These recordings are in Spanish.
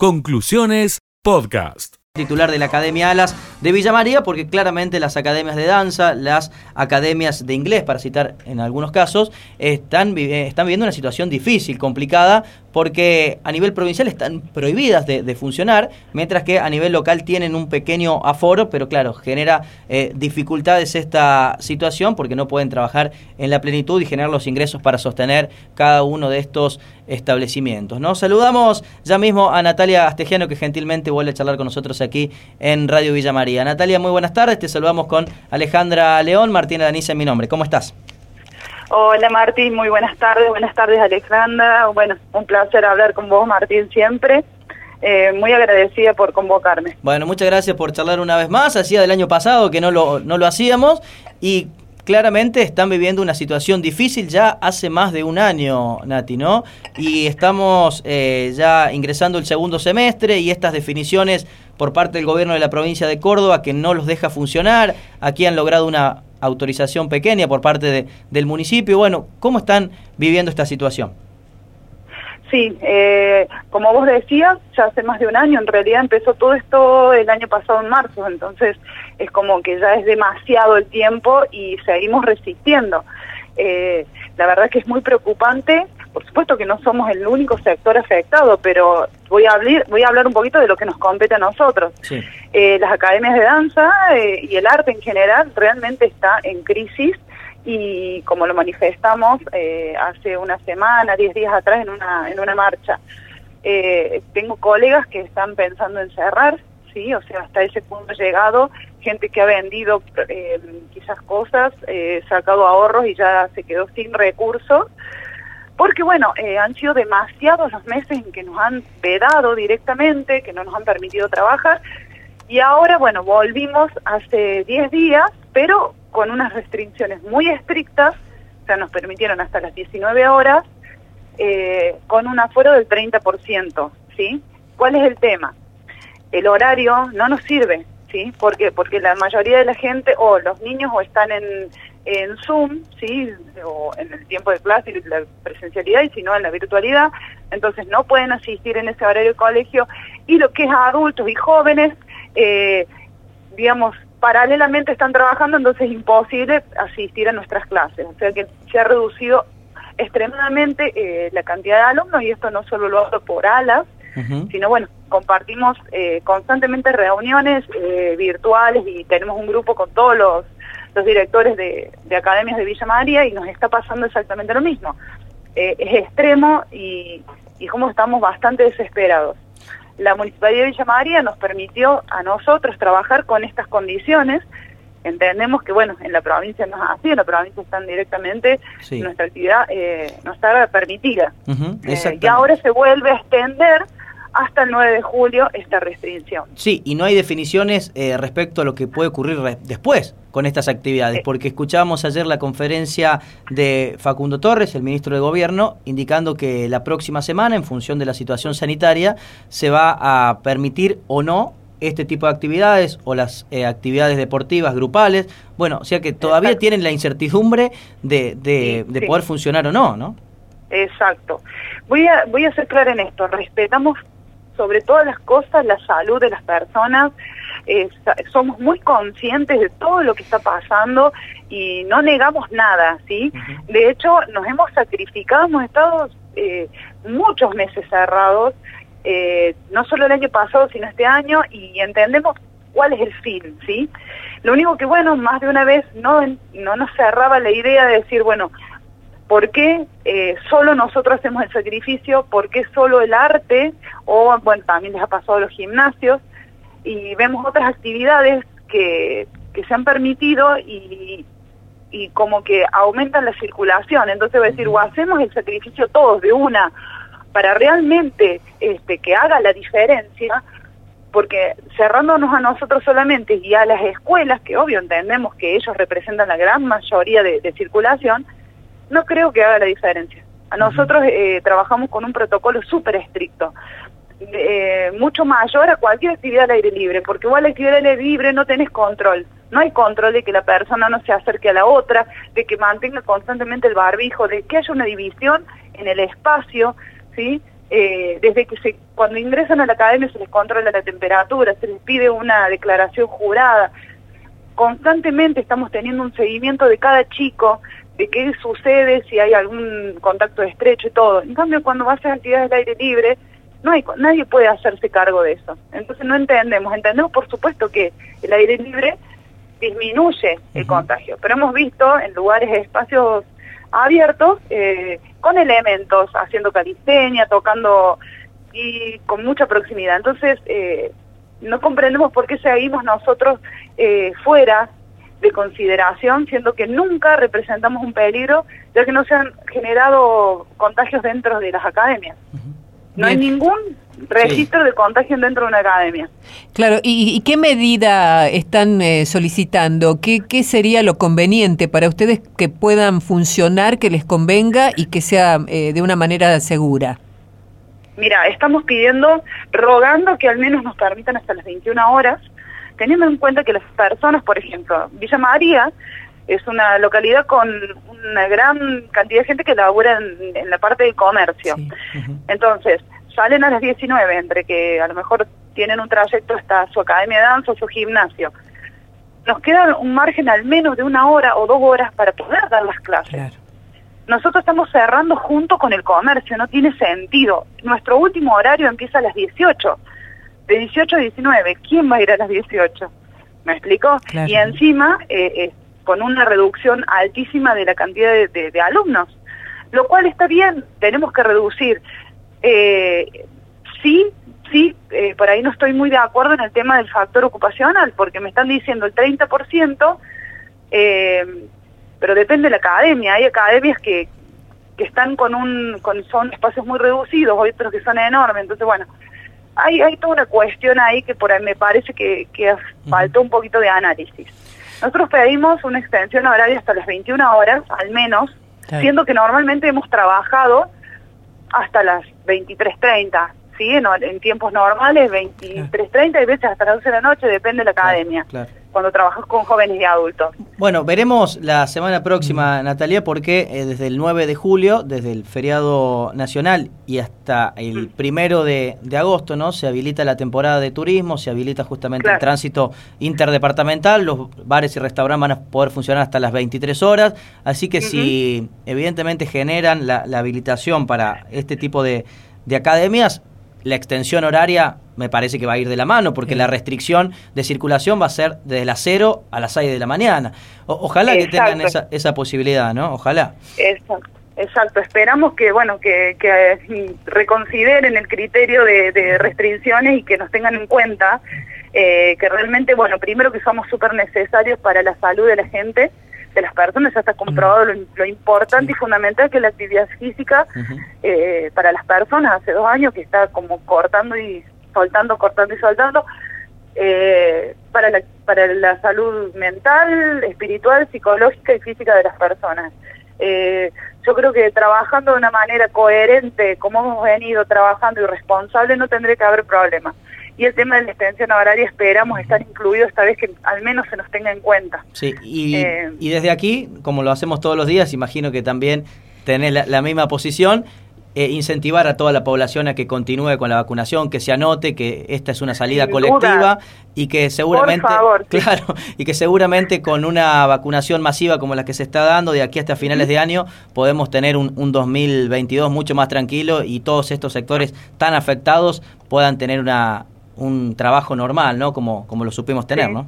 Conclusiones Podcast. Titular de la Academia Alas de Villa María, porque claramente las academias de danza, las academias de inglés, para citar en algunos casos, están, están viviendo una situación difícil, complicada, porque a nivel provincial están prohibidas de, funcionar, mientras que a nivel local tienen un pequeño aforo, pero claro, genera eh, dificultades esta situación porque no pueden trabajar en la plenitud y generar los ingresos para sostener cada uno de estos establecimientos. ¿no? Saludamos ya mismo a Natalia Astegiano, que gentilmente vuelve a charlar con nosotros aquí en Radio Villa María. Natalia, muy buenas tardes, te saludamos con Alejandra León, Martina Danisa en mi nombre. ¿Cómo estás? Hola Martín, muy buenas tardes, buenas tardes Alexandra, bueno, un placer hablar con vos Martín siempre, eh, muy agradecida por convocarme. Bueno, muchas gracias por charlar una vez más, hacía del año pasado que no lo, no lo hacíamos y claramente están viviendo una situación difícil ya hace más de un año, Nati, ¿no? Y estamos eh, ya ingresando el segundo semestre y estas definiciones por parte del gobierno de la provincia de Córdoba que no los deja funcionar, aquí han logrado una autorización pequeña por parte de, del municipio. Bueno, ¿cómo están viviendo esta situación? Sí, eh, como vos decías, ya hace más de un año, en realidad empezó todo esto el año pasado en marzo, entonces es como que ya es demasiado el tiempo y seguimos resistiendo. Eh, la verdad que es muy preocupante por supuesto que no somos el único sector afectado, pero voy a hablar, voy a hablar un poquito de lo que nos compete a nosotros. Eh, las academias de danza eh, y el arte en general realmente está en crisis y como lo manifestamos eh, hace una semana, diez días atrás en una, en una marcha. tengo colegas que están pensando en cerrar, sí, o sea, hasta ese punto llegado, gente que ha vendido quizás cosas, sacado ahorros y ya se quedó sin recursos porque bueno, eh, han sido demasiados los meses en que nos han vedado directamente, que no nos han permitido trabajar, y ahora, bueno, volvimos hace 10 días, pero con unas restricciones muy estrictas, o sea, nos permitieron hasta las 19 horas, eh, con un aforo del 30%, ¿sí? ¿Cuál es el tema? El horario no nos sirve, ¿sí? Porque porque la mayoría de la gente o los niños o están en en Zoom, sí, o en el tiempo de clase y la presencialidad, y si no en la virtualidad, entonces no pueden asistir en ese horario de colegio, y lo que es adultos y jóvenes, eh, digamos, paralelamente están trabajando, entonces es imposible asistir a nuestras clases, o sea que se ha reducido extremadamente eh, la cantidad de alumnos, y esto no solo lo hago por alas, sino bueno, compartimos eh, constantemente reuniones virtuales y tenemos un grupo con todos los los directores de, academias de Villa María y nos está pasando exactamente lo mismo. Eh, es extremo y, y como estamos bastante desesperados. La Municipalidad de Villa María nos permitió a nosotros trabajar con estas condiciones. Entendemos que, bueno, en la provincia no es así, en la provincia están directamente, nuestra actividad eh, no está permitida. Eh, y ahora se vuelve a extender hasta el 9 de julio esta restricción. Sí, y no hay definiciones eh, respecto a lo que puede ocurrir después con estas actividades, porque escuchábamos ayer la conferencia de Facundo Torres, el ministro de Gobierno, indicando que la próxima semana, en función de la situación sanitaria, se va a permitir o no este tipo de actividades o las eh, actividades deportivas grupales. Bueno, o sea que todavía tienen la incertidumbre de, de, poder funcionar o no, ¿no? Exacto. Voy a, voy a ser clara en esto. Respetamos sobre todas las cosas la salud de las personas. somos muy conscientes de todo lo que está pasando y no negamos nada, ¿sí? De hecho, nos hemos sacrificado, hemos estado eh, muchos meses cerrados, eh, no solo el año pasado, sino este año, y entendemos cuál es el fin, ¿sí? Lo único que, bueno, más de una vez no, no nos cerraba la idea de decir, bueno, ¿Por qué eh, solo nosotros hacemos el sacrificio? ¿Por qué solo el arte? O, bueno, también les ha pasado a los gimnasios. Y vemos otras actividades que, que se han permitido y, y como que aumentan la circulación. Entonces va a decir, o hacemos el sacrificio todos de una para realmente este, que haga la diferencia, porque cerrándonos a nosotros solamente y a las escuelas, que obvio entendemos que ellos representan la gran mayoría de circulación, no creo que haga la diferencia. A nosotros eh, trabajamos con un protocolo súper estricto, eh, mucho mayor a cualquier actividad al aire libre, porque igual la actividad al aire libre no tenés control. No hay control de que la persona no se acerque a la otra, de que mantenga constantemente el barbijo, de que haya una división en el espacio, ¿sí? eh, desde que se, cuando ingresan a la academia se les controla la temperatura, se les pide una declaración jurada. Constantemente estamos teniendo un seguimiento de cada chico, de qué sucede, si hay algún contacto estrecho y todo. En cambio, cuando vas a actividades del aire libre, no hay, nadie puede hacerse cargo de eso. Entonces no entendemos. Entendemos, por supuesto, que el aire libre disminuye el contagio, pero hemos visto en lugares, espacios abiertos, eh, con elementos, haciendo calistenia, tocando y con mucha proximidad. Entonces, eh, no comprendemos por qué seguimos nosotros eh, fuera de consideración, siendo que nunca representamos un peligro, ya que no se han generado contagios dentro de las academias. No hay ningún registro de contagio dentro de una academia. Claro, ¿y, qué medida están eh, solicitando? ¿Qué, ¿Qué sería lo conveniente para ustedes que puedan funcionar, que les convenga y que sea eh, de una manera segura? Mira, estamos pidiendo, rogando que al menos nos permitan hasta las 21 horas, teniendo en cuenta que las personas, por ejemplo, Villa María es una localidad con una gran cantidad de gente que labura en, la parte del comercio. Entonces, salen a las 19, entre que a lo mejor tienen un trayecto hasta su academia de danza o su gimnasio. Nos queda un margen al menos de una hora o dos horas para poder dar las clases. Nosotros estamos cerrando junto con el comercio, no tiene sentido. Nuestro último horario empieza a las 18, de 18 a 19. ¿Quién va a ir a las 18? ¿Me explico? Y encima, eh, eh con una reducción altísima de la cantidad de, alumnos, lo cual está bien, tenemos que reducir. Eh, sí, sí, eh, por ahí no estoy muy de acuerdo en el tema del factor ocupacional, porque me están diciendo el 30%, eh, pero depende de la academia. Hay academias que, que están con un, con, son espacios muy reducidos, otros que son enormes, entonces bueno, hay, hay toda una cuestión ahí que por ahí me parece que, que faltó un poquito de análisis. Nosotros pedimos una extensión horaria hasta las 21 horas, al menos, siendo que normalmente hemos trabajado hasta las 23.30, ¿sí? En, en tiempos normales, 23.30 y veces hasta las 12 de la noche, depende de la academia cuando trabajas con jóvenes y adultos. Bueno, veremos la semana próxima, Natalia, porque eh, desde el 9 de julio, desde el feriado nacional y hasta el primero de, agosto, ¿no? Se habilita la temporada de turismo, se habilita justamente el tránsito interdepartamental, los bares y restaurantes van a poder funcionar hasta las 23 horas, así que si evidentemente generan la, habilitación para este tipo de, de academias, la extensión horaria me parece que va a ir de la mano, porque la restricción de circulación va a ser desde las 0 a las 6 de la mañana. ojalá que tengan esa, esa posibilidad, ¿no? Ojalá. Exacto. Exacto, esperamos que bueno que, que reconsideren el criterio de, restricciones y que nos tengan en cuenta eh, que realmente bueno primero que somos súper necesarios para la salud de la gente, de las personas, ya está comprobado lo, importante y fundamental que la actividad física eh, para las personas hace dos años que está como cortando y soltando, cortando y soltando, eh, para, la, para la salud mental, espiritual, psicológica y física de las personas. Eh, yo creo que trabajando de una manera coherente, como hemos venido trabajando y responsable, no tendría que haber problema. Y el tema de la extensión horaria esperamos estar incluido esta vez que al menos se nos tenga en cuenta. Sí, y, eh, y desde aquí, como lo hacemos todos los días, imagino que también tenés la misma posición, eh, incentivar a toda la población a que continúe con la vacunación, que se anote que esta es una salida colectiva y que seguramente, claro, y que seguramente con una vacunación masiva como la que se está dando de aquí hasta finales de año podemos tener un, un 2022 mucho más tranquilo y todos estos sectores tan afectados puedan tener una un trabajo normal, ¿no? Como como lo supimos tener, ¿no?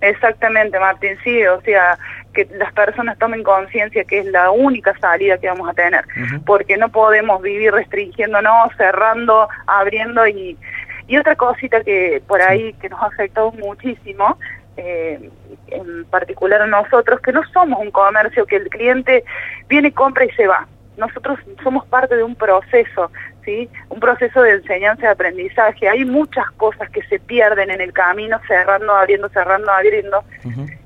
Exactamente, Martín, sí, o sea, que las personas tomen conciencia que es la única salida que vamos a tener, porque no podemos vivir restringiéndonos, cerrando, abriendo y, y otra cosita que por ahí que nos ha afectado muchísimo, eh, en particular a nosotros, que no somos un comercio que el cliente viene, compra y se va. Nosotros somos parte de un proceso ¿sí? Un proceso de enseñanza y aprendizaje. Hay muchas cosas que se pierden en el camino, cerrando, abriendo, cerrando, abriendo.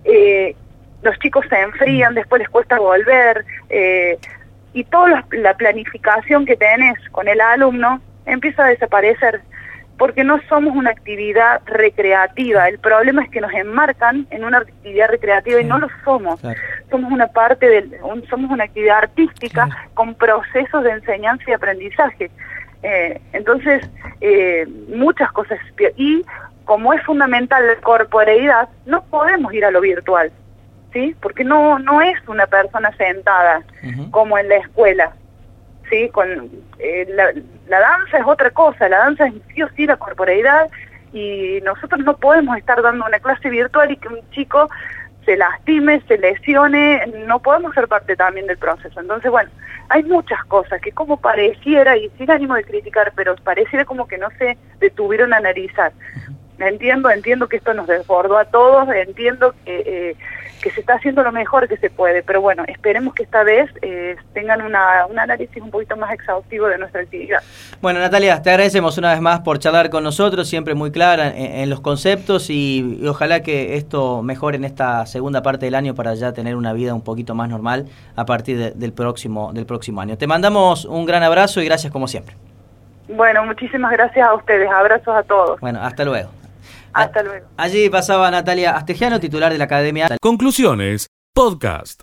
Eh, los chicos se enfrían, después les cuesta volver, eh, y toda la planificación que tenés con el alumno empieza a desaparecer porque no somos una actividad recreativa. El problema es que nos enmarcan en una actividad recreativa y no lo somos. Somos una parte del, somos una actividad artística con procesos de enseñanza y aprendizaje. Eh, entonces, eh, muchas cosas. Y como es fundamental la corporeidad, no podemos ir a lo virtual, ¿sí? Porque no, no es una persona sentada como en la escuela, ¿sí? Con, eh, la, danza es otra cosa, la danza es sí o sí la corporeidad y nosotros no podemos estar dando una clase virtual y que un chico se lastime, se lesione, no podemos ser parte también del proceso. Entonces, bueno, hay muchas cosas que como pareciera, y sin ánimo de criticar, pero pareciera como que no se detuvieron a analizar. Entiendo, entiendo que esto nos desbordó a todos, entiendo que, eh, que se está haciendo lo mejor que se puede, pero bueno, esperemos que esta vez eh, tengan una, un análisis un poquito más exhaustivo de nuestra actividad. Bueno, Natalia, te agradecemos una vez más por charlar con nosotros, siempre muy clara en, los conceptos y, y, ojalá que esto mejore en esta segunda parte del año para ya tener una vida un poquito más normal a partir de, del, próximo, del próximo año. Te mandamos un gran abrazo y gracias como siempre. Bueno, muchísimas gracias a ustedes, abrazos a todos. Bueno, hasta luego. Hasta luego. Allí pasaba Natalia Astegiano, titular de la Academia. Conclusiones, podcast.